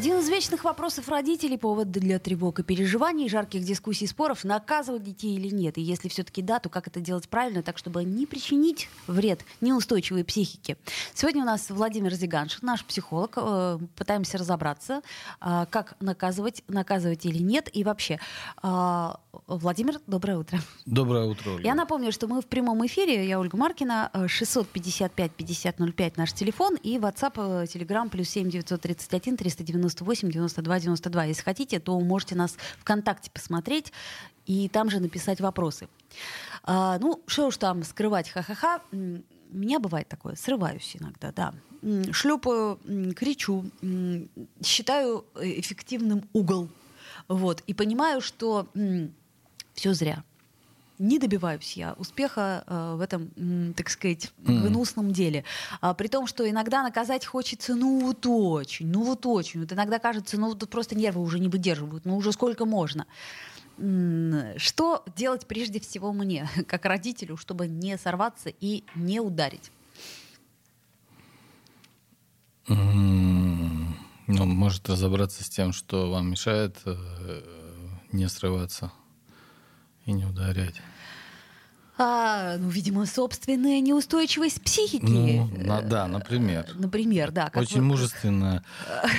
Один из вечных вопросов родителей, повод для тревог и переживаний, жарких дискуссий и споров, наказывать детей или нет. И если все-таки да, то как это делать правильно, так чтобы не причинить вред неустойчивой психике. Сегодня у нас Владимир Зиганшин, наш психолог. Э, пытаемся разобраться, э, как наказывать, наказывать или нет. И вообще, э, Владимир, доброе утро. Доброе утро, Ольга. Я напомню, что мы в прямом эфире. Я Ольга Маркина. 655-5005 наш телефон. И WhatsApp, Telegram, плюс 7 931 390 98 92 92. Если хотите, то можете нас ВКонтакте посмотреть и там же написать вопросы. А, ну, что уж там скрывать, ха-ха-ха. У меня бывает такое, срываюсь иногда, да. Шлепаю, кричу, считаю эффективным угол. Вот, и понимаю, что все зря не добиваюсь я успеха э, в этом, так сказать, гнусном mm. деле. А, при том, что иногда наказать хочется, ну вот очень, ну вот очень. Вот иногда кажется, ну вот просто нервы уже не выдерживают, ну уже сколько можно. Что делать прежде всего мне, как родителю, чтобы не сорваться и не ударить? Ну, может разобраться с тем, что вам мешает э, не срываться и не ударять. А, ну, видимо, собственная неустойчивость психики. Ну, на, да, например. Например, да. Как Очень вы... мужественно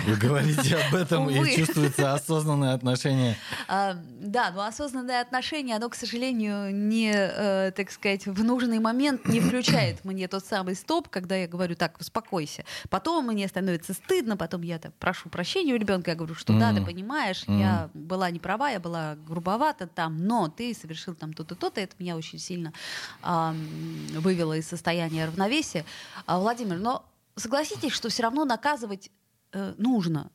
вы говорите об этом, и чувствуется осознанное отношение. А, да, но осознанное отношение, оно, к сожалению, не, э, так сказать, в нужный момент не включает мне тот самый стоп, когда я говорю, так, успокойся. Потом мне становится стыдно, потом я так, прошу прощения у ребенка, я говорю, что да, ты понимаешь, я была не права, я была грубовата там, но ты совершил там то-то, то-то, это меня очень сильно э, вывело из состояния равновесия. А, Владимир, но согласитесь, что все равно наказывать э, нужно?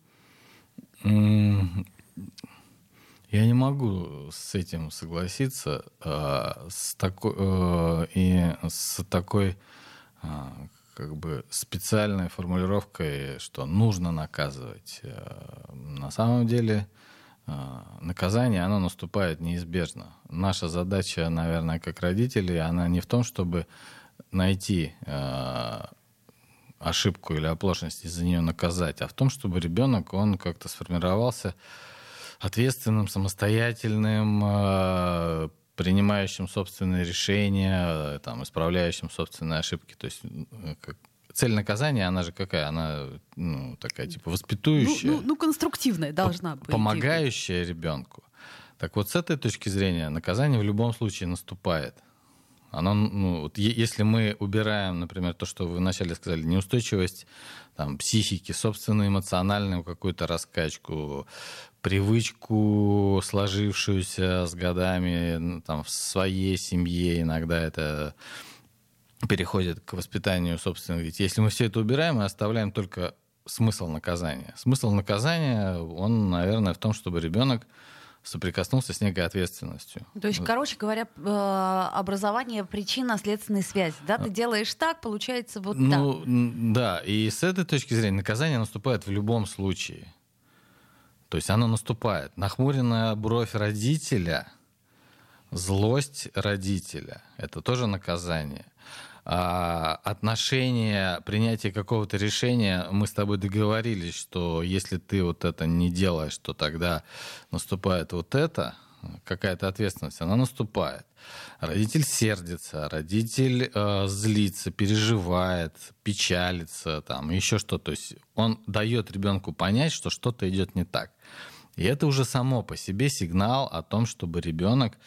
Я не могу с этим согласиться, э, с такой, э, и с такой э, как бы специальной формулировкой, что нужно наказывать. Э, на самом деле а, наказание, оно наступает неизбежно. Наша задача, наверное, как родителей, она не в том, чтобы найти э, ошибку или оплошность и за нее наказать, а в том, чтобы ребенок, он как-то сформировался ответственным, самостоятельным, э, принимающим собственные решения, там, исправляющим собственные ошибки. То есть как, цель наказания, она же какая? Она ну, такая, типа, воспитующая. Ну, ну, ну конструктивная должна быть. Помогающая ребенку. Так вот, с этой точки зрения, наказание в любом случае наступает. Оно, ну, вот если мы убираем, например, то, что вы вначале сказали, неустойчивость там, психики, собственную эмоциональную какую-то раскачку, привычку, сложившуюся с годами там, в своей семье, иногда это переходит к воспитанию собственных детей. Если мы все это убираем и оставляем только смысл наказания. Смысл наказания, он, наверное, в том, чтобы ребенок соприкоснулся с некой ответственностью. То есть, короче говоря, э, образование причинно-следственной связи. Да, ты делаешь так, получается вот ну, так. Да, и с этой точки зрения наказание наступает в любом случае. То есть оно наступает. Нахмуренная бровь родителя, злость родителя — это тоже наказание. А, отношение, принятие какого-то решения, мы с тобой договорились, что если ты вот это не делаешь, то тогда наступает вот это, какая-то ответственность, она наступает. Родитель сердится, родитель э, злится, переживает, печалится, там еще что. То есть он дает ребенку понять, что что-то идет не так. И это уже само по себе сигнал о том, чтобы ребенок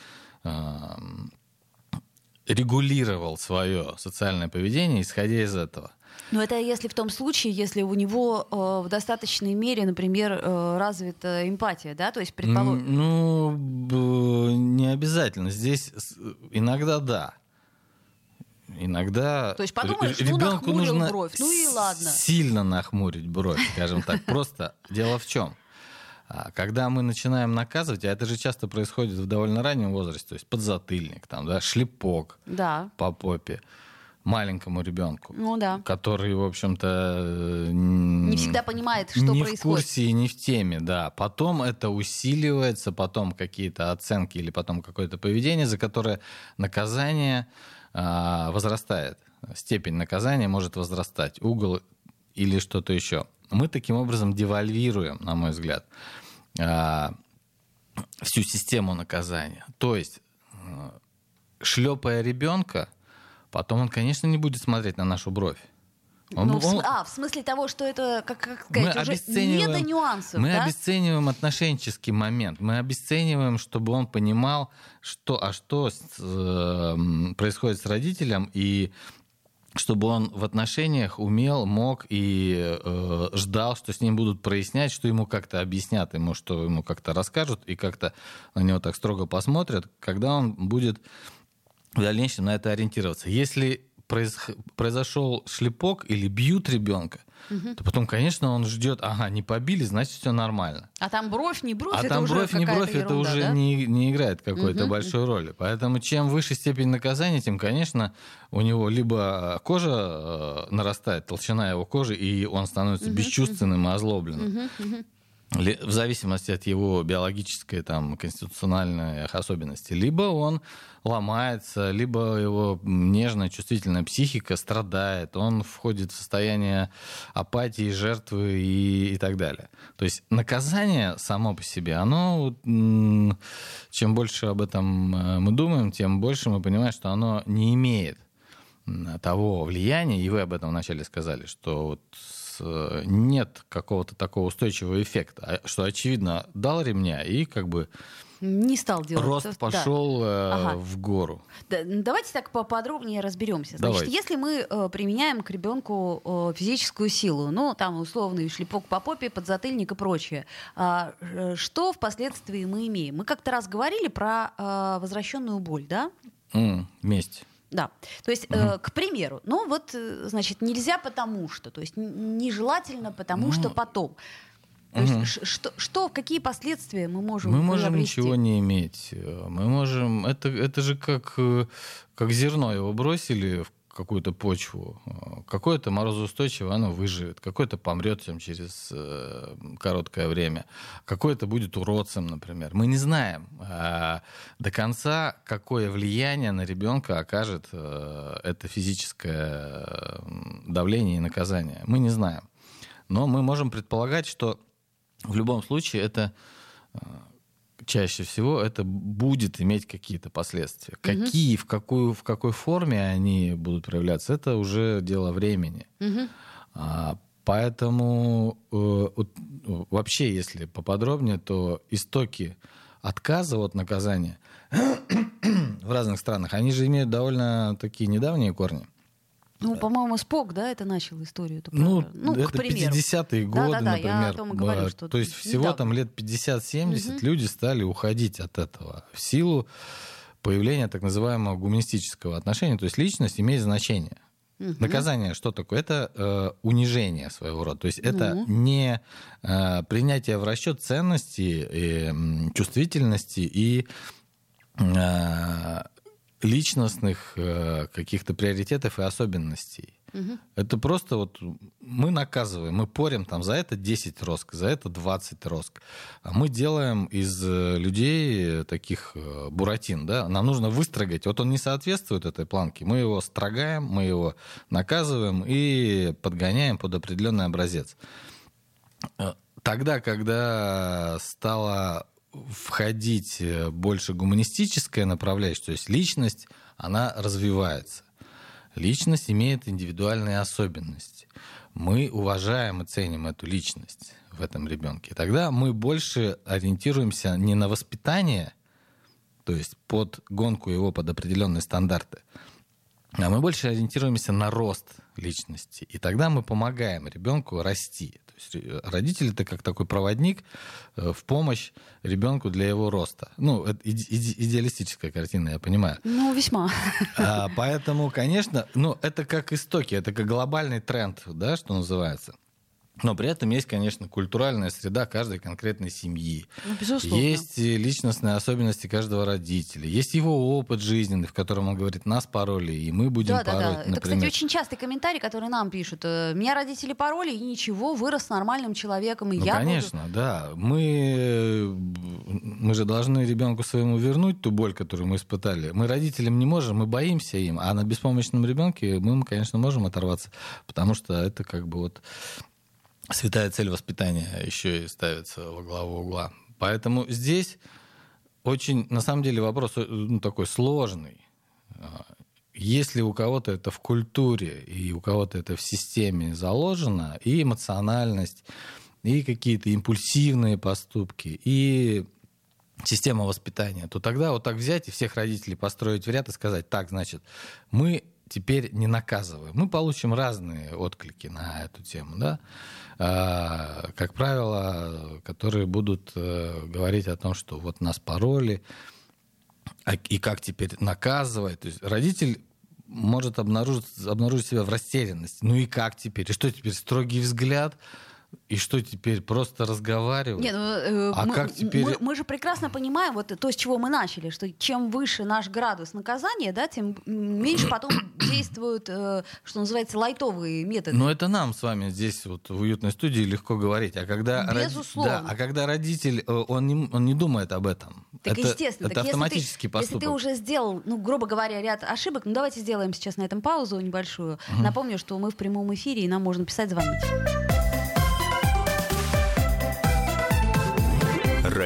регулировал свое социальное поведение, исходя из этого. Но это если в том случае, если у него э, в достаточной мере, например, э, развита эмпатия, да, то есть предположим. Ну, не обязательно. Здесь иногда да. Иногда То есть подумаешь, ну, ребенку нужно бровь, ну и ладно. сильно нахмурить бровь, скажем так. Просто дело в чем? А когда мы начинаем наказывать, а это же часто происходит в довольно раннем возрасте, то есть подзатыльник, там, да, шлепок да. по попе, маленькому ребенку, ну, да. который, в общем-то, не всегда понимает, что не происходит. Не в курсе и не в теме, да. Потом это усиливается, потом какие-то оценки или потом какое-то поведение, за которое наказание а, возрастает. Степень наказания может возрастать, угол или что-то еще. Мы таким образом девальвируем, на мой взгляд, а, всю систему наказания. То есть, э, шлепая ребенка, потом он, конечно, не будет смотреть на нашу бровь. Он, ну, он, а, в смысле того, что это, как, как сказать, мы уже не до нюансов, Мы да? обесцениваем отношенческий момент. Мы обесцениваем, чтобы он понимал, что, а что с, э, происходит с родителем, и чтобы он в отношениях умел, мог и э, ждал, что с ним будут прояснять, что ему как-то объяснят, ему что ему как-то расскажут и как-то на него так строго посмотрят, когда он будет в дальнейшем на это ориентироваться. Если произошел шлепок или бьют ребенка, угу. то потом, конечно, он ждет, ага, не побили, значит, все нормально. А там бровь, не бровь, а это там уже бровь, не бровь, ерунда, это уже да? не, не играет какой-то угу. большой роли. Поэтому чем выше степень наказания, тем, конечно, у него либо кожа э, нарастает, толщина его кожи, и он становится угу. бесчувственным и озлобленным. Угу. Угу в зависимости от его биологической, там, конституциональной особенности. Либо он ломается, либо его нежная, чувствительная психика страдает, он входит в состояние апатии, жертвы и, и так далее. То есть наказание само по себе, оно, чем больше об этом э, мы думаем, тем больше мы понимаем, что оно не имеет того влияния, и вы об этом вначале сказали, что вот нет какого-то такого устойчивого эффекта, а, что, очевидно, дал ремня и как бы не стал делать. Рост пошел да. ага. в гору. Да, давайте так поподробнее разберемся. Значит, Давайте. если мы э, применяем к ребенку э, физическую силу, ну, там условный шлепок по попе, подзатыльник и прочее, а, э, что впоследствии мы имеем? Мы как-то раз говорили про э, возвращенную боль, да? Mm, месть. Да, то есть, угу. э, к примеру, ну вот, э, значит, нельзя потому что, то есть нежелательно потому ну, что потом. То угу. есть, что, что, какие последствия мы можем Мы можем ничего не иметь. Мы можем... Это, это же как, э, как зерно его бросили в какую-то почву. Какое-то морозоустойчивое оно выживет, какое-то помрет там, через э, короткое время, какое-то будет уродцем, например. Мы не знаем э, до конца, какое влияние на ребенка окажет э, это физическое давление и наказание. Мы не знаем. Но мы можем предполагать, что в любом случае это э, чаще всего это будет иметь какие-то последствия. Угу. Какие, в, какую, в какой форме они будут проявляться, это уже дело времени. Угу. А, поэтому э, вот, вообще, если поподробнее, то истоки отказа от наказания в разных странах, они же имеют довольно такие недавние корни. Ну, по-моему, Спок, да, это начал историю. Это ну, ну, это 50-е годы, да, да, да, например. Я о том и говорю, что То есть всего недавно. там лет 50-70 угу. люди стали уходить от этого в силу появления так называемого гуманистического отношения. То есть личность имеет значение. Угу. Наказание что такое? Это э, унижение своего рода. То есть это ну. не э, принятие в расчет ценности, э, чувствительности и э, личностных э, каких-то приоритетов и особенностей. Угу. Это просто вот мы наказываем, мы порим там за это 10 роск, за это 20 роск. А мы делаем из э, людей таких э, буратин, да, нам нужно выстрогать. Вот он не соответствует этой планке, мы его строгаем, мы его наказываем и подгоняем под определенный образец. Тогда, когда стало входить э, больше гуманистическая направляющая, то есть личность, она развивается. Личность имеет индивидуальные особенности. Мы уважаем и ценим эту личность в этом ребенке. Тогда мы больше ориентируемся не на воспитание, то есть под гонку его под определенные стандарты, а мы больше ориентируемся на рост личности. И тогда мы помогаем ребенку расти. То есть э, родитель это как такой проводник э, в помощь ребенку для его роста. Ну, это идеалистическая картина, я понимаю. Ну, весьма. А, поэтому, конечно, ну, это как истоки, это как глобальный тренд, да, что называется. Но при этом есть, конечно, культуральная среда каждой конкретной семьи. Ну, безусловно. Есть личностные особенности каждого родителя. Есть его опыт жизненный, в котором он говорит, нас пороли, и мы будем да, пороть, да, да. Это, например. кстати, очень частый комментарий, который нам пишут. Э, Меня родители пороли, и ничего, вырос нормальным человеком, и Ну, я конечно, да. Мы, мы же должны ребенку своему вернуть ту боль, которую мы испытали. Мы родителям не можем, мы боимся им. А на беспомощном ребенке мы, конечно, можем оторваться, потому что это как бы вот святая цель воспитания еще и ставится во главу угла. Поэтому здесь очень, на самом деле, вопрос э, ну, такой сложный. А, Если у кого-то это в культуре, и у кого-то это в системе заложено, и эмоциональность, и какие-то импульсивные поступки, и система воспитания, то тогда вот так взять и всех родителей построить в ряд и сказать, так, значит, мы теперь не наказываем. Мы получим разные отклики на эту тему, да, А, как правило, которые будут э, говорить о том, что вот нас пороли, а- и как теперь наказывать. То есть родитель может обнаружить, обнаружить себя в растерянности. Ну и как теперь? И что теперь? Строгий взгляд? И что теперь? Просто разговаривать? Не, ну, э, А мы, как теперь- мы, мы же прекрасно понимаем, вот то, с чего мы начали, что чем выше наш градус наказания, да, тем меньше потом действуют, э, что называется, лайтовые методы. Но это нам с вами здесь вот в уютной студии легко говорить. А когда, роди- Безусловно. да, а когда родитель, э, он не, он не думает об этом. Так это, естественно, это так если автоматический ты, поступок. Если ты уже сделал, ну, грубо говоря, ряд ошибок, ну давайте сделаем сейчас на этом паузу небольшую. Напомню, что мы в прямом эфире, и нам можно писать, звонить.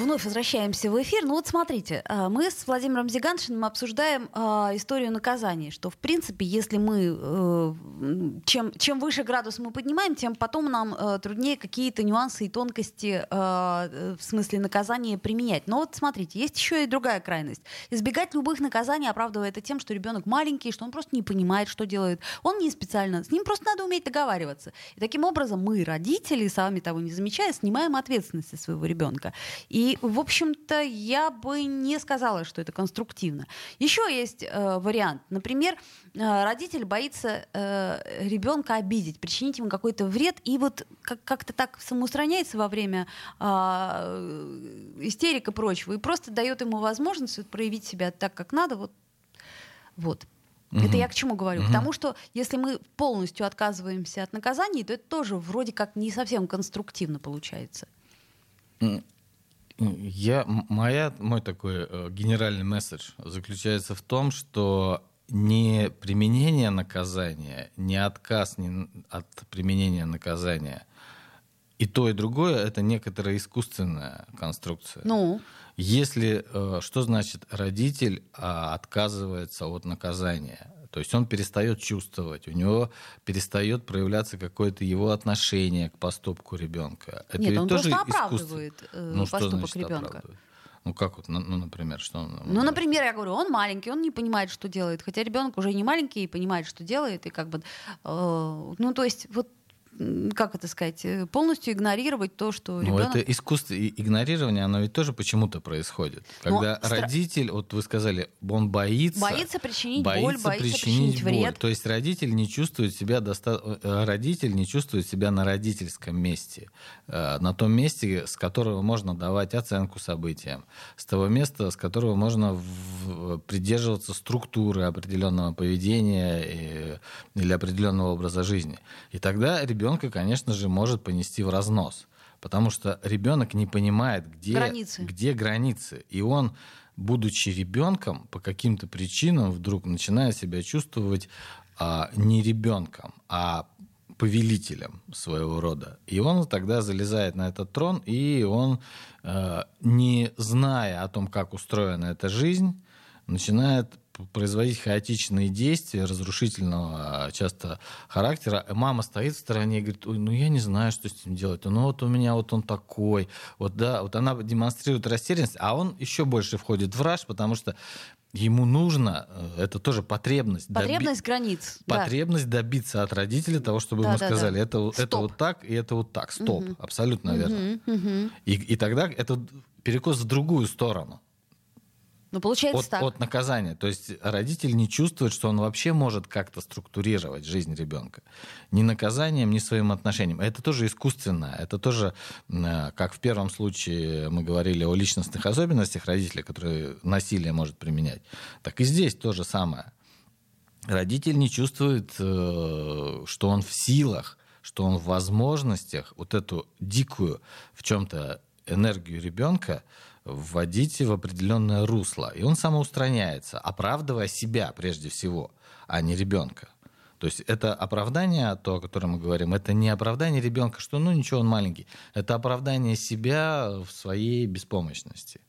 Вновь возвращаемся в эфир. Ну вот смотрите, а, мы с Владимиром Зиганшиным обсуждаем а, историю наказаний, что в принципе, если мы э, чем, чем выше градус мы поднимаем, тем потом нам э, труднее какие-то нюансы и тонкости э, в смысле наказания применять. Но вот смотрите, есть еще и другая крайность. Избегать любых наказаний, оправдывая это тем, что ребенок маленький, что он просто не понимает, что делает. Он не специально, с ним просто надо уметь договариваться. И таким образом мы, родители, сами того не замечая, снимаем ответственность своего ребенка. И, в общем-то, я бы не сказала, что это конструктивно. Еще есть э, вариант. Например, э, родитель боится э, ребенка обидеть, причинить ему какой-то вред, и вот как- как-то так самоустраняется во время а, э, истерик и прочего, и просто дает ему возможность вот проявить себя так, как надо. Вот. вот. Это я к чему говорю? К тому, что если мы полностью отказываемся от наказаний, то это тоже вроде как не совсем конструктивно получается. Я, моя, мой такой э, генеральный месседж заключается в том, что не применение наказания, не отказ не от применения наказания, и то, и другое — это некоторая искусственная конструкция. Ну, Если, э, что значит родитель а, отказывается от наказания? То есть он перестает чувствовать, у него перестает проявляться какое-то его отношение к поступку ребенка. Это Нет, он тоже просто искусство. оправдывает э, Ну, что поступок значит ребенка. оправдывает? Ну как вот, ну, ну, например, что он... Ну, например, я говорю, он маленький, он не понимает, что делает. Хотя ребенок уже не маленький и понимает, что делает. И как бы, э, ну, то есть, вот как это сказать, э, полностью игнорировать то, что Ну, ребенок... это искусство и игнорирование, оно ведь тоже почему-то происходит. Но Когда стра- родитель, вот вы сказали, он боится... Боится причинить боль, боится причинить боль. вред. То есть родитель не чувствует себя доста... э, родитель не чувствует себя на родительском месте, э, на том месте, с которого можно давать оценку событиям, с того места, с которого можно в- придерживаться структуры определенного поведения и- или определенного образа жизни. И тогда ребенка, конечно же, может понести в разнос. Потому что ребенок не понимает, где Границы. где границы. И он, будучи ребенком, по каким-то причинам вдруг начинает себя чувствовать а, не ребенком, а повелителем своего рода. И он тогда залезает на этот трон, и он, э, не зная о том, как устроена эта жизнь, начинает производить хаотичные действия разрушительного а, часто характера. Мама стоит в стороне и говорит, Ой, ну я не знаю, что с ним делать. Ну вот у меня вот он такой. Вот да, вот она демонстрирует растерянность, а он еще больше входит в раж, потому что ему нужно, э, это тоже потребность. Потребность доби- границ. Потребность да. добиться от родителей того, чтобы да, ему да, сказали, да. Это, это вот так и это вот так. Стоп. Угу. Абсолютно верно. Угу, угу. И, и тогда это перекос в другую сторону. Ну, получается от, так. От наказания. То есть родитель не чувствует, что он вообще может как-то структурировать жизнь ребенка. Ни наказанием, ни своим отношением. Это тоже искусственно. Это тоже, э, как в первом случае мы говорили о личностных особенностях родителя, которые насилие может применять, так и здесь то же самое. Родитель не чувствует, э, что он в силах, что он в возможностях вот эту дикую в чем-то энергию ребенка вводить в определенное русло. И он самоустраняется, оправдывая себя прежде всего, а не ребенка. То есть это оправдание, то, о котором мы говорим, это не оправдание ребенка, что ну ничего, он маленький. Это оправдание себя в своей беспомощности.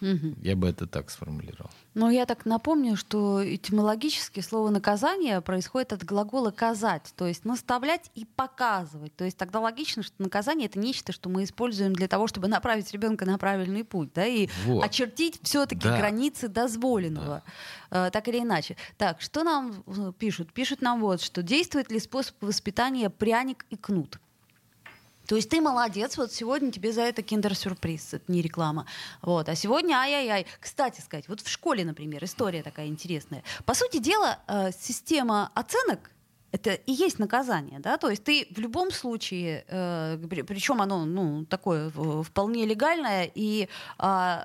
Угу. Я бы это так сформулировал. Но я так напомню, что этимологически слово наказание происходит от глагола казать, то есть наставлять и показывать. То есть тогда логично, что наказание это нечто, что мы используем для того, чтобы направить ребенка на правильный путь, да, и вот. очертить все-таки да. границы дозволенного, да. э, так или иначе. Так, что нам э, пишут? Пишут нам вот, что действует ли способ воспитания пряник и кнут. То есть ты молодец, вот сегодня тебе за это киндер-сюрприз, это не реклама. Вот. А сегодня ай-яй-яй. Кстати сказать, вот в школе, например, история такая интересная. По сути дела, э, система оценок это и есть наказание, да, то есть ты в любом случае, э, причем оно, ну, такое вполне легальное, и э,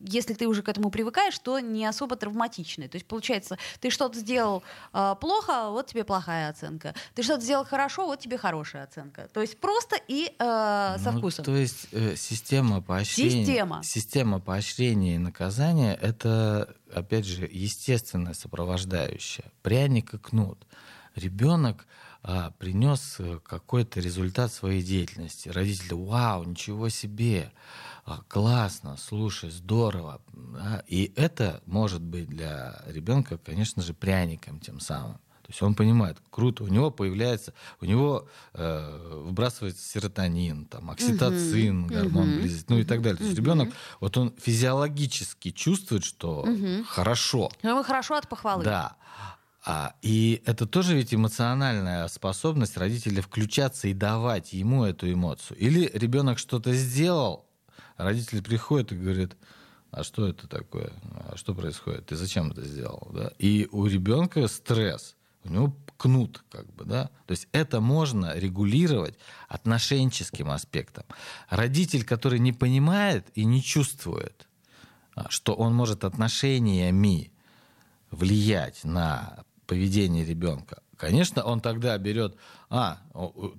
если ты уже к этому привыкаешь, то не особо травматичное. То есть получается, ты что-то сделал э, плохо, вот тебе плохая оценка, ты что-то сделал хорошо, вот тебе хорошая оценка. То есть просто и э, со ну, вкусом. То есть э, система поощрения, система. система поощрения и наказания это, опять же, естественное сопровождающее. Пряник и кнут ребенок а, принес э, какой-то результат своей деятельности. Родители, вау, ничего себе, а, классно, слушай, здорово. Да? И это может быть для ребенка, конечно же, пряником тем самым. То есть он понимает, круто, у него появляется, у него э, выбрасывается серотонин, там, окситоцин, uh-huh. гормон uh-huh. близости, ну и так далее. То есть uh-huh. ребенок, вот он физиологически чувствует, что uh-huh. хорошо. Ему хорошо от похвалы. Да. А, и это тоже ведь эмоциональная способность родителя включаться и давать ему эту эмоцию. Или ребенок что-то сделал, родитель приходит и говорит, а что это такое? А что происходит? Ты зачем это сделал? Да? И у ребенка стресс, у него кнут, как бы, да. То есть это можно регулировать отношенческим аспектом. Родитель, который не понимает и не чувствует, а, что он может отношениями влиять на поведение ребенка. Конечно, он тогда берет, а,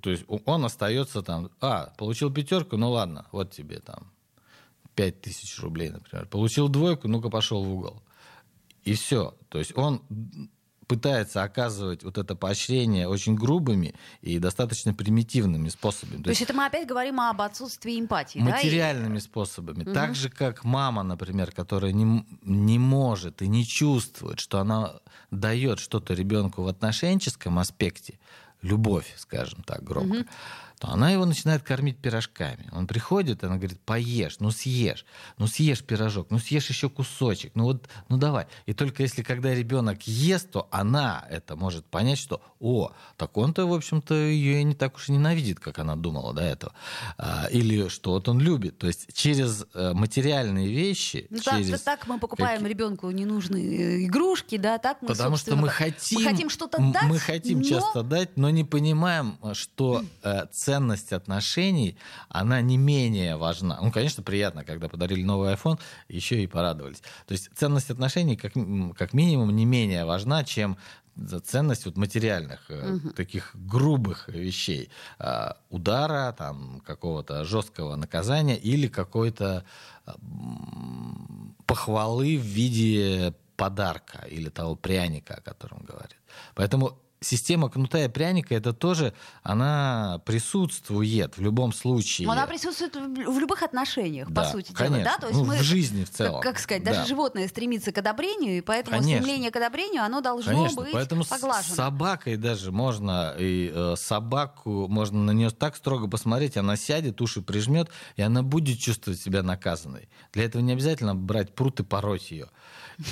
то есть он остается там, а, получил пятерку, ну ладно, вот тебе там пять тысяч рублей, например. Получил двойку, ну-ка пошел в угол. И все. То есть он пытается оказывать вот это поощрение очень грубыми и достаточно примитивными способами. То, То есть, есть это мы опять говорим об отсутствии эмпатии, материальными да? способами. Угу. Так же, как мама, например, которая не, не может и не чувствует, что она дает что-то ребенку в отношенческом аспекте, любовь, скажем так, громко. Угу то она его начинает кормить пирожками. Он приходит, она говорит, поешь, ну съешь, ну съешь пирожок, ну съешь еще кусочек, ну вот, ну давай. И только если когда ребенок ест, то она это может понять, что, о, так он-то, в общем-то, ее не так уж и ненавидит, как она думала до этого. А, или что вот он любит. То есть через э, материальные вещи... Ну, через... так, так мы покупаем как... ребенку ненужные игрушки, да, так мы, Потому что мы хотим... Мы хотим что-то дать, Мы хотим но... часто дать, но не понимаем, что э, ценность отношений, она не менее важна. Ну, конечно, приятно, когда подарили новый iPhone, еще и порадовались. То есть ценность отношений как, как минимум не менее важна, чем ценность вот материальных, угу. таких грубых вещей. Э, удара, там, какого-то жесткого наказания или какой-то э, похвалы в виде подарка или того пряника, о котором говорят. Поэтому система кнута и пряника, это тоже, она присутствует в любом случае. Но она присутствует в любых отношениях, Да, по сути конечно. дела, да? То есть Ну, мы, в жизни в целом. Как, как сказать, Да. даже животное стремится к одобрению, и поэтому Конечно. стремление к одобрению, оно должно Конечно, быть поэтому с поглажено. собакой даже можно, и э, собаку можно на нее так строго посмотреть, она сядет, уши прижмет, и она будет чувствовать себя наказанной. Для этого не обязательно брать пруд и пороть ее.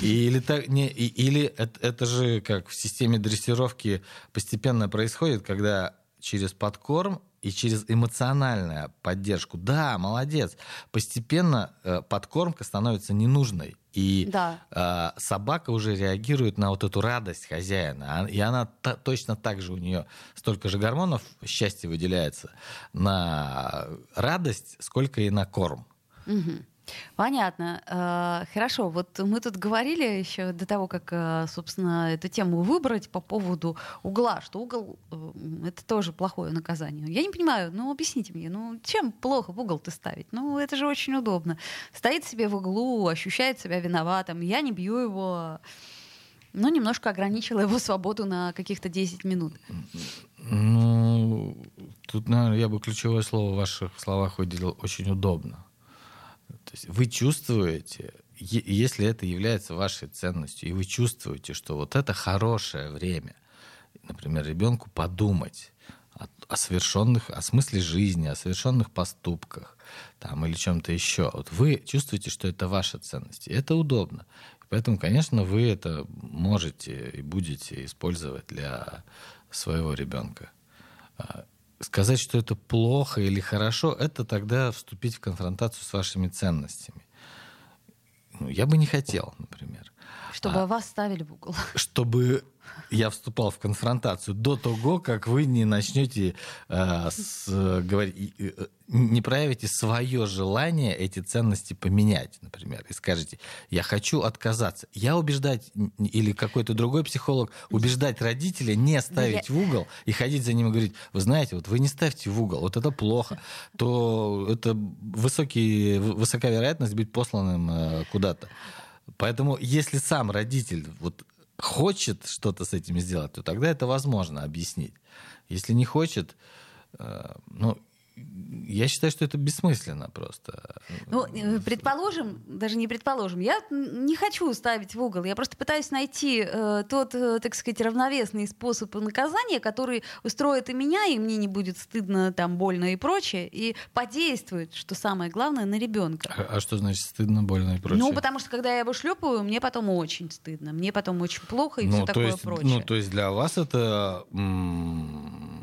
Или, так, не, или это, это же как в системе дрессировки постепенно происходит, когда через подкорм и через эмоциональную поддержку, да, молодец, постепенно э, подкормка становится ненужной. И Да. а, собака уже реагирует на вот эту радость хозяина. А- И она та- точно так же у нее столько же гормонов счастья выделяется на радость, сколько и на корм. Мгм. Понятно. Э, Хорошо, вот мы тут говорили еще до того, как, э, собственно, эту тему выбрать по поводу угла, что угол э, это тоже плохое наказание. Я не понимаю, ну объясните мне, ну чем плохо в угол-то ставить? Ну это же очень удобно. Стоит себе в углу, ощущает себя виноватым, я не бью его, но немножко ограничила его свободу на каких-то 10 минут. Ну, тут, наверное, я бы ключевое слово в ваших словах выделил очень удобно. То есть вы чувствуете, если это является вашей ценностью, и вы чувствуете, что вот это хорошее время, например, ребенку подумать о, о совершенных, о смысле жизни, о совершенных поступках, там, или чем-то еще. Вот вы чувствуете, что это ваша ценность. И это удобно. И поэтому, конечно, вы это можете и будете использовать для своего ребенка. А, Сказать, что это плохо или хорошо, это тогда вступить в конфронтацию с вашими ценностями. Ну, я бы не хотел, например Чтобы вас ставили в угол. чтобы я вступал в конфронтацию до того, как вы не начнете э, с, говорить, э, не проявите свое желание эти ценности поменять, например, и скажете, я хочу отказаться. Я убеждать, или какой-то другой психолог, убеждать родителя не ставить в угол и ходить за ним и говорить, вы знаете, вот вы не ставьте в угол, вот это плохо, то это высокий, высока вероятность быть посланным э, куда-то. Поэтому, если сам родитель вот хочет что-то с этим сделать, то тогда это возможно объяснить. Если не хочет, э, ну, я считаю, что это бессмысленно просто. Ну, э, предположим, даже не предположим, я не хочу ставить в угол, я просто пытаюсь найти э, тот, э, так сказать, равновесный способ наказания, который устроит и меня, и мне не будет стыдно, там, больно и прочее, и подействует, что самое главное, на ребенка. А, а что значит стыдно, больно и прочее? Ну, потому что когда я его шлепаю, мне потом очень стыдно, мне потом очень плохо и ну, все такое есть, прочее. Ну, то есть для вас это м,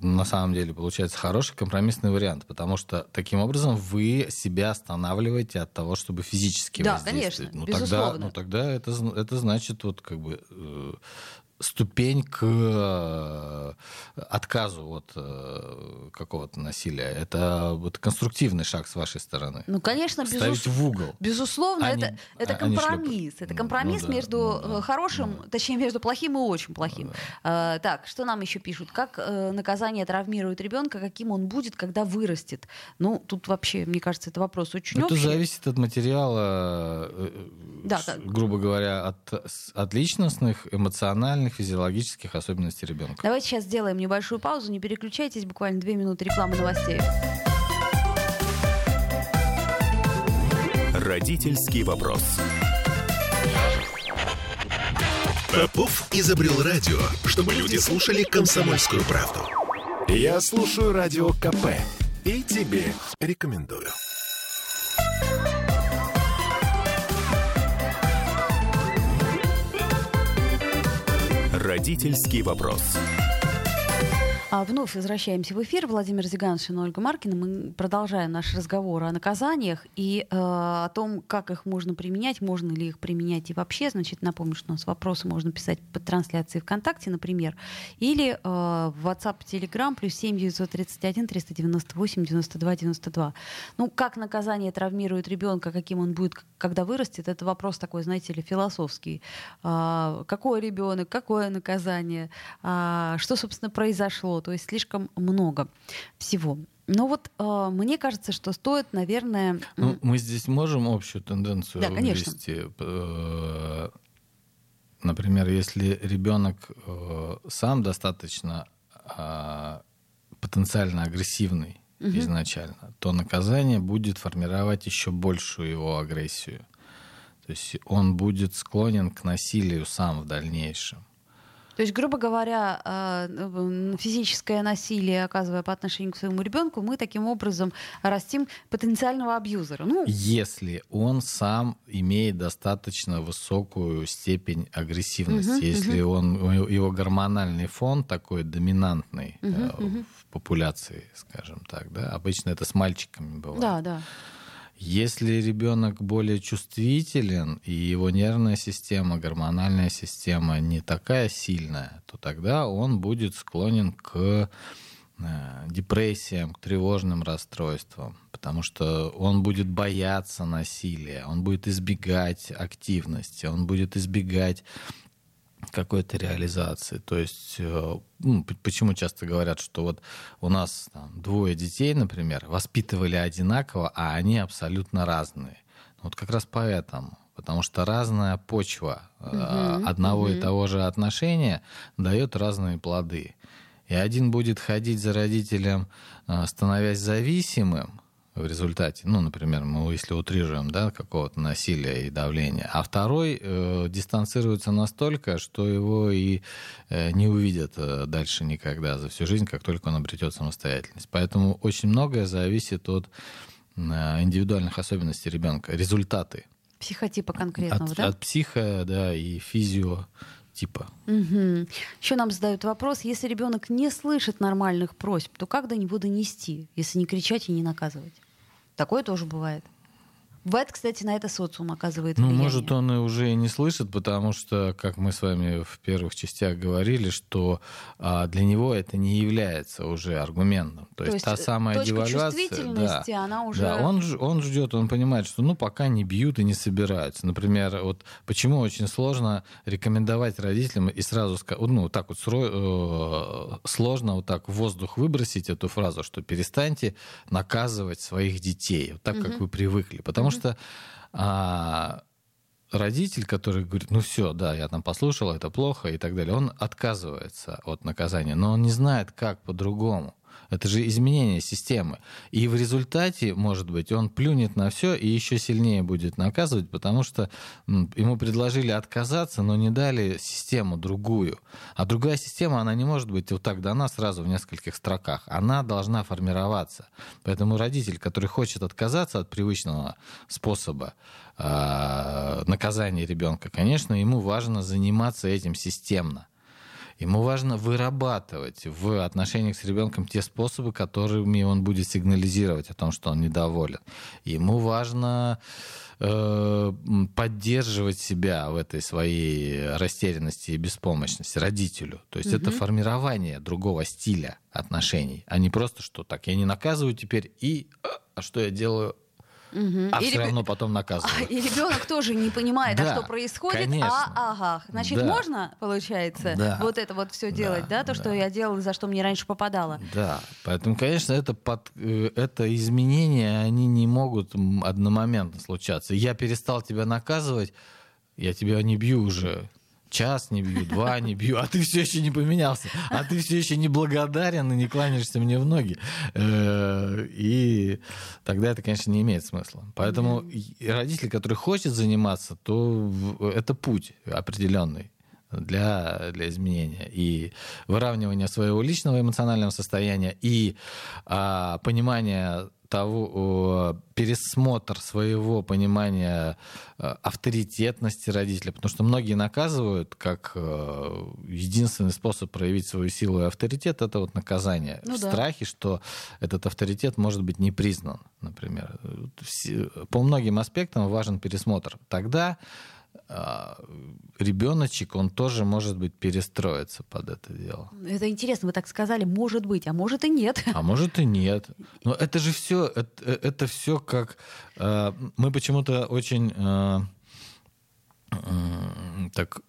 на самом деле получается хороший компромиссный вариант, потому что таким образом вы себя останавливаете от того, чтобы физически Да, воздействовать. конечно, ну, тогда, безусловно. ну тогда это, это значит вот как бы э, ступень к э, отказу от э, какого-то насилия. Это вот конструктивный шаг с вашей стороны. Ну, конечно, Ставить безус- в угол. Безусловно, А это, это а- а не компромисс. шлепать. Это Ну, компромисс ну да, между ну да, э, хорошим, ну точнее, между плохим и очень плохим. Э, так, что нам еще пишут? Как наказание травмирует ребенка, каким он будет, когда вырастет? Ну, тут вообще, мне кажется, это вопрос очень Это общий. зависит от материала, Да, с- грубо говоря, от, от личностных, эмоциональных, физиологических особенностей ребенка. Давайте сейчас сделаем небольшую паузу, не переключайтесь, буквально две минуты рекламы новостей. Родительский вопрос. Попов изобрел радио, чтобы люди слушали комсомольскую правду. Я слушаю радио КП и тебе рекомендую. Родительский вопрос. А вновь возвращаемся в эфир. Владимир Зиганшин и Ольга Маркина. Мы продолжаем наш разговор о наказаниях и э, о том, как их можно применять, можно ли их применять и вообще. Значит, напомню, что у нас вопросы можно писать под трансляцией ВКонтакте, например, или э, в WhatsApp, Telegram, плюс 7 931 398 92 92. Ну, как наказание травмирует ребенка, каким он будет, когда вырастет, это вопрос такой, знаете ли, философский. А, какой ребенок, какое наказание, а, что, собственно, произошло. То есть слишком много всего. Но вот э, мне кажется, что стоит, наверное... Ну, мы здесь можем общую тенденцию Да, конечно. Э, например, если ребенок э, сам достаточно э, потенциально агрессивный угу. изначально, то наказание будет формировать еще большую его агрессию. То есть он будет склонен к насилию сам в дальнейшем. То есть, грубо говоря, э, физическое насилие, оказывая по отношению к своему ребенку, мы таким образом растим потенциального абьюзера. Ну, Если он сам имеет достаточно высокую степень агрессивности, угу, если угу. он его гормональный фон такой доминантный угу, э, угу. в популяции, скажем так, да, обычно это с мальчиками бывает. Да, да. Если ребенок более чувствителен и его нервная система, гормональная система не такая сильная, то тогда он будет склонен к э, депрессиям, к тревожным расстройствам, потому что он будет бояться насилия, он будет избегать активности, он будет избегать какой-то реализации. То есть, э, ну, почему часто говорят, что вот у нас там, двое детей, например, воспитывали одинаково, а они абсолютно разные. Вот как раз поэтому. Потому что разная почва угу, одного угу. и того же отношения дает разные плоды. И один будет ходить за родителем, э, становясь зависимым, в результате, ну, например, мы если утриживаем, да, какого-то насилия и давления, а второй э, дистанцируется настолько, что его и э, не увидят э, дальше никогда за всю жизнь, как только он обретет самостоятельность. Поэтому очень многое зависит от э, индивидуальных особенностей ребенка, результаты. Психотипа конкретного, от, да? От психо, да, и физио типа. Угу. Еще нам задают вопрос, если ребенок не слышит нормальных просьб, то как до него донести, если не кричать и не наказывать? Такое тоже бывает. Бывает, кстати, на это социум оказывает Ну, может, он и уже и не слышит, потому что, как мы с вами в первых частях говорили, что а, для него это не является уже аргументом. То, То есть, та самая точка девальвация... Да, она уже... Да, он, он ждет, он понимает, что ну пока не бьют и не собираются. Например, вот почему очень сложно рекомендовать родителям и сразу сказать, ну, так вот. Э, сложно вот так в воздух выбросить эту фразу, что перестаньте наказывать своих детей, вот так, угу. как вы привыкли. Потому что что а, родитель, который говорит, ну все, да, я там послушал, это плохо и так далее, он отказывается от наказания, но он не знает, как по-другому. Это же изменение системы. И в результате, может быть, он плюнет на все и еще сильнее будет наказывать, потому что ему предложили отказаться, но не дали систему другую. А другая система, она не может быть вот так дана сразу в нескольких строках. Она должна формироваться. Поэтому родитель, который хочет отказаться от привычного способа э, наказания ребенка, конечно, ему важно заниматься этим системно. Ему важно вырабатывать в отношениях с ребенком те способы, которыми он будет сигнализировать о том, что он недоволен. Ему важно э, поддерживать себя в этой своей растерянности и беспомощности родителю. То есть угу. это формирование другого стиля отношений, а не просто, что так, я не наказываю теперь, и а что я делаю Угу. А и все реб... равно потом наказывают. И ребенок тоже не понимает, а что происходит. А, ага. Значит, можно, получается, вот это вот все делать, да, то, что я делал, за что мне раньше попадало. Да. Поэтому, конечно, это, под, э, это изменения, они не могут одномоментно случаться. Я перестал тебя наказывать, я тебя не бью уже час не бью, два не бью, а ты все еще не поменялся, а ты все еще не благодарен и не кланяешься мне в ноги. Э, и тогда это, конечно, не имеет смысла. Поэтому родитель, который хочет заниматься, то это путь определенный для, для изменения и выравнивания своего личного эмоционального состояния и а, понимания того, пересмотр своего понимания э, авторитетности родителя, потому что многие наказывают как э, единственный способ проявить свою силу и авторитет это вот наказание ну, в да. страхе, что этот авторитет может быть не признан, например. По многим аспектам важен пересмотр. Тогда ребеночек, он тоже может быть перестроиться под это дело. Это интересно, вы так сказали, может быть, а может и нет. А может и нет. Но это же все, это, это все как э, мы почему-то очень э, э, так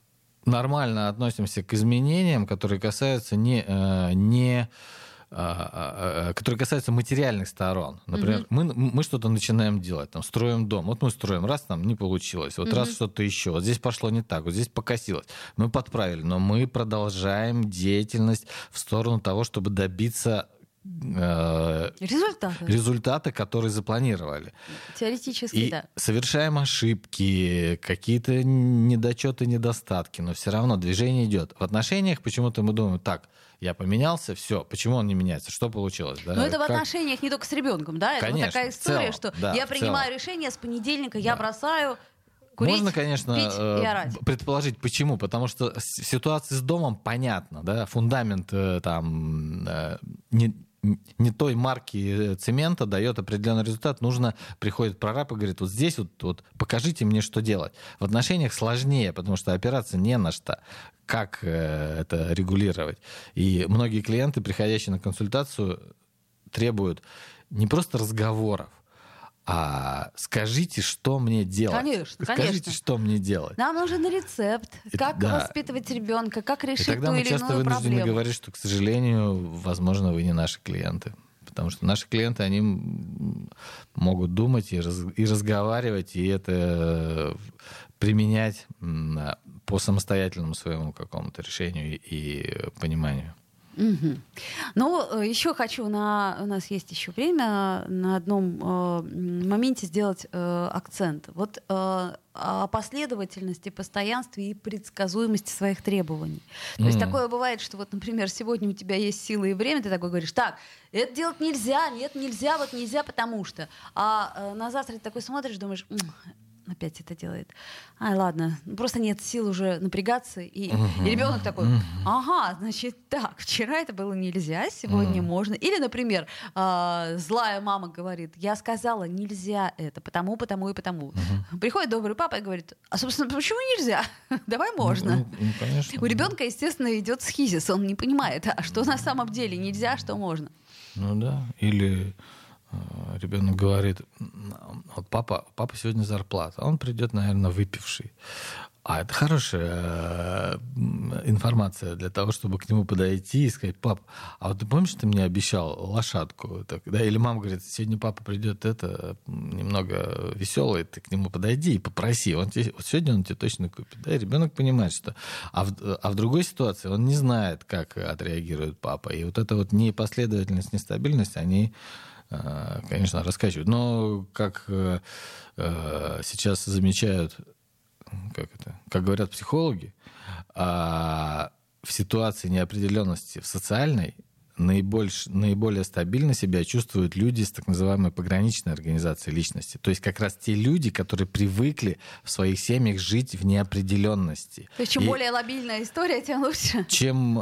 нормально относимся к изменениям, которые касаются не, э, не которые касаются материальных сторон. Например, mm-hmm. мы, мы что-то начинаем делать, там, строим дом. Вот мы строим, раз там не получилось, вот mm-hmm. раз что-то еще, вот здесь пошло не так, вот здесь покосилось. Мы подправили, но мы продолжаем деятельность в сторону того, чтобы добиться э, результаты. результаты, которые запланировали. Теоретически, и да. Совершаем ошибки, какие-то недочеты, недостатки, но все равно движение идет. В отношениях почему-то мы думаем, так, я поменялся, все, почему он не меняется, что получилось? Да? Но это в как... отношениях не только с ребенком, да? Это Конечно, вот такая история, целом, что да, я принимаю решение с понедельника, да. я бросаю Курить, Можно, конечно, э, предположить, почему. Потому что ситуация с домом понятна, да, фундамент э, там не, не той марки цемента дает определенный результат, нужно, приходит прораб и говорит, вот здесь вот, вот покажите мне, что делать. В отношениях сложнее, потому что опираться не на что как это регулировать. И многие клиенты, приходящие на консультацию, требуют не просто разговоров, а скажите, что мне делать. Конечно, Скажите, конечно. что мне делать. Нам нужен рецепт, как да. воспитывать ребенка, как решить И тогда мы часто вынуждены проблему. говорить, что, к сожалению, возможно, вы не наши клиенты. Потому что наши клиенты, они могут думать и, раз, и разговаривать, и это применять по самостоятельному своему какому-то решению и, и пониманию. Угу. Ну, еще хочу, на, у нас есть еще время, на одном э, моменте сделать э, акцент. Вот э, о последовательности, постоянстве и предсказуемости своих требований. То mm. есть такое бывает, что вот, например, сегодня у тебя есть сила и время, ты такой говоришь, так, это делать нельзя, нет, нельзя, вот нельзя, потому что. А э, на завтра ты такой смотришь, думаешь, опять это делает. Ай, ладно, просто нет сил уже напрягаться. И, uh-huh. и ребенок такой, ага, значит, так, вчера это было нельзя, сегодня uh-huh. можно. Или, например, э, злая мама говорит, я сказала, нельзя это, потому, потому и потому. Uh-huh. Приходит добрый папа и говорит, а, собственно, почему нельзя? Давай можно. Ну, ну, конечно, У ребенка, естественно, идет схизис, он не понимает, а что на самом деле нельзя, что можно. Ну да, или ребенок говорит, вот папа, папа сегодня зарплата, он придет, наверное, выпивший. А это хорошая э, информация для того, чтобы к нему подойти и сказать, пап, а вот ты помнишь, ты мне обещал лошадку? Так, да? Или мама говорит, сегодня папа придет это немного веселый, ты к нему подойди и попроси. Он тебе, вот сегодня он тебе точно купит. Да? И ребенок понимает, что... А в, а в другой ситуации он не знает, как отреагирует папа. И вот эта вот непоследовательность, нестабильность, они Э, конечно, раскачивают. Но как э, э, сейчас замечают, как это, как говорят психологи, а, в ситуации неопределенности в социальной наибольш, наиболее стабильно себя чувствуют люди с так называемой пограничной организацией личности. То есть как раз те люди, которые привыкли в своих семьях жить в неопределенности. То есть чем И более лобильная история, тем лучше. Чем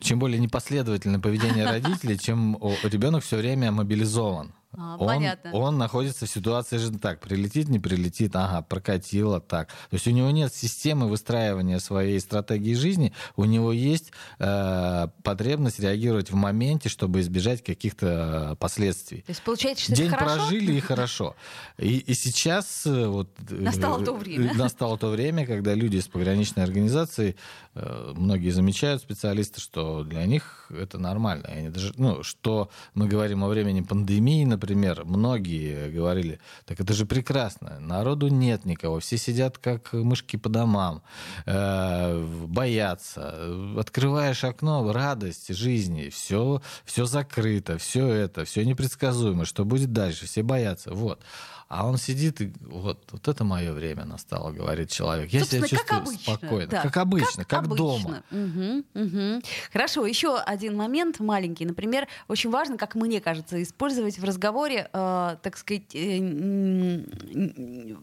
чем более непоследовательное поведение родителей, чем ребенок все время мобилизован. А, он, понятно. он находится в ситуации же так, прилетит, не прилетит, ага, прокатило, так. То есть у него нет системы выстраивания своей стратегии жизни, у него есть э, потребность реагировать в моменте, чтобы избежать каких-то последствий. То есть получается, что День это хорошо? прожили и хорошо. И, и сейчас э, вот, э, настало то время. Настало то время, когда люди из пограничной организации, э, многие замечают, специалисты, что для них это нормально. Они даже, ну, что мы говорим о времени пандемии, например, многие говорили, так это же прекрасно, народу нет никого, все сидят как мышки по домам, э, боятся, открываешь окно, радость жизни, все, все закрыто, все это, все непредсказуемо, что будет дальше, все боятся, вот. А он сидит и вот, вот это мое время настало, говорит человек. Я себя чувствую как обычно, спокойно. Да. Как обычно, как, как обычно. дома. Угу, угу. Хорошо, еще один момент маленький. Например, очень важно, как мне кажется, использовать в разговоре, э, так сказать, э,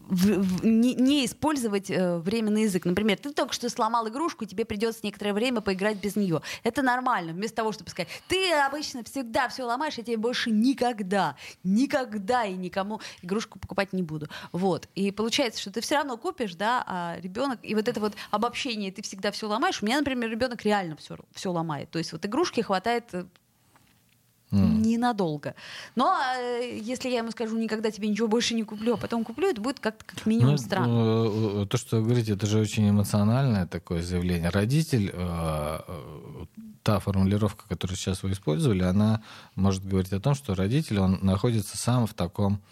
в, в, не, не использовать э, временный язык. Например, ты только что сломал игрушку, тебе придется некоторое время поиграть без нее. Это нормально. Вместо того, чтобы сказать, ты обычно всегда все ломаешь, я тебе больше никогда, никогда и никому игрушку покупать не буду. Вот. И получается, что ты все равно купишь, да, а ребенок, и вот это вот обобщение, ты всегда все ломаешь. У меня, например, ребенок реально все, все ломает. То есть вот игрушки хватает Mm. Ненадолго. Но э, если я ему скажу, никогда тебе ничего больше не куплю, а потом куплю, это будет как-то как минимум ну, странно. Э, то, что вы говорите, это же очень эмоциональное такое заявление. Родитель, э, та формулировка, которую сейчас вы использовали, она может говорить о том, что родитель, он находится сам в таком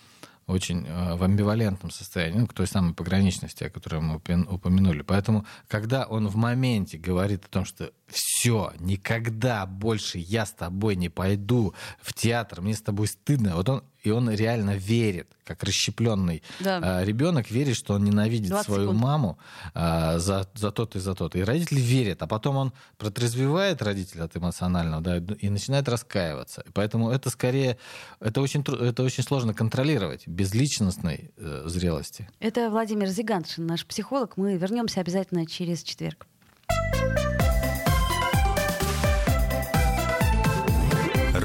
очень э, в амбивалентном состоянии, ну, к той самой пограничности, о которой мы упомянули. Поэтому, когда он в моменте говорит о том, что все, никогда больше я с тобой не пойду в театр, мне с тобой стыдно, вот он и он реально верит, как расщепленный да. э, ребенок верит, что он ненавидит свою секунд. маму э, за, за тот и за тот. И родители верят, а потом он протрезвевает родителя от эмоционального, да, и начинает раскаиваться. И поэтому это скорее, это очень, это очень сложно контролировать без личностной э, зрелости. Это Владимир Зиганшин, наш психолог. Мы вернемся обязательно через четверг.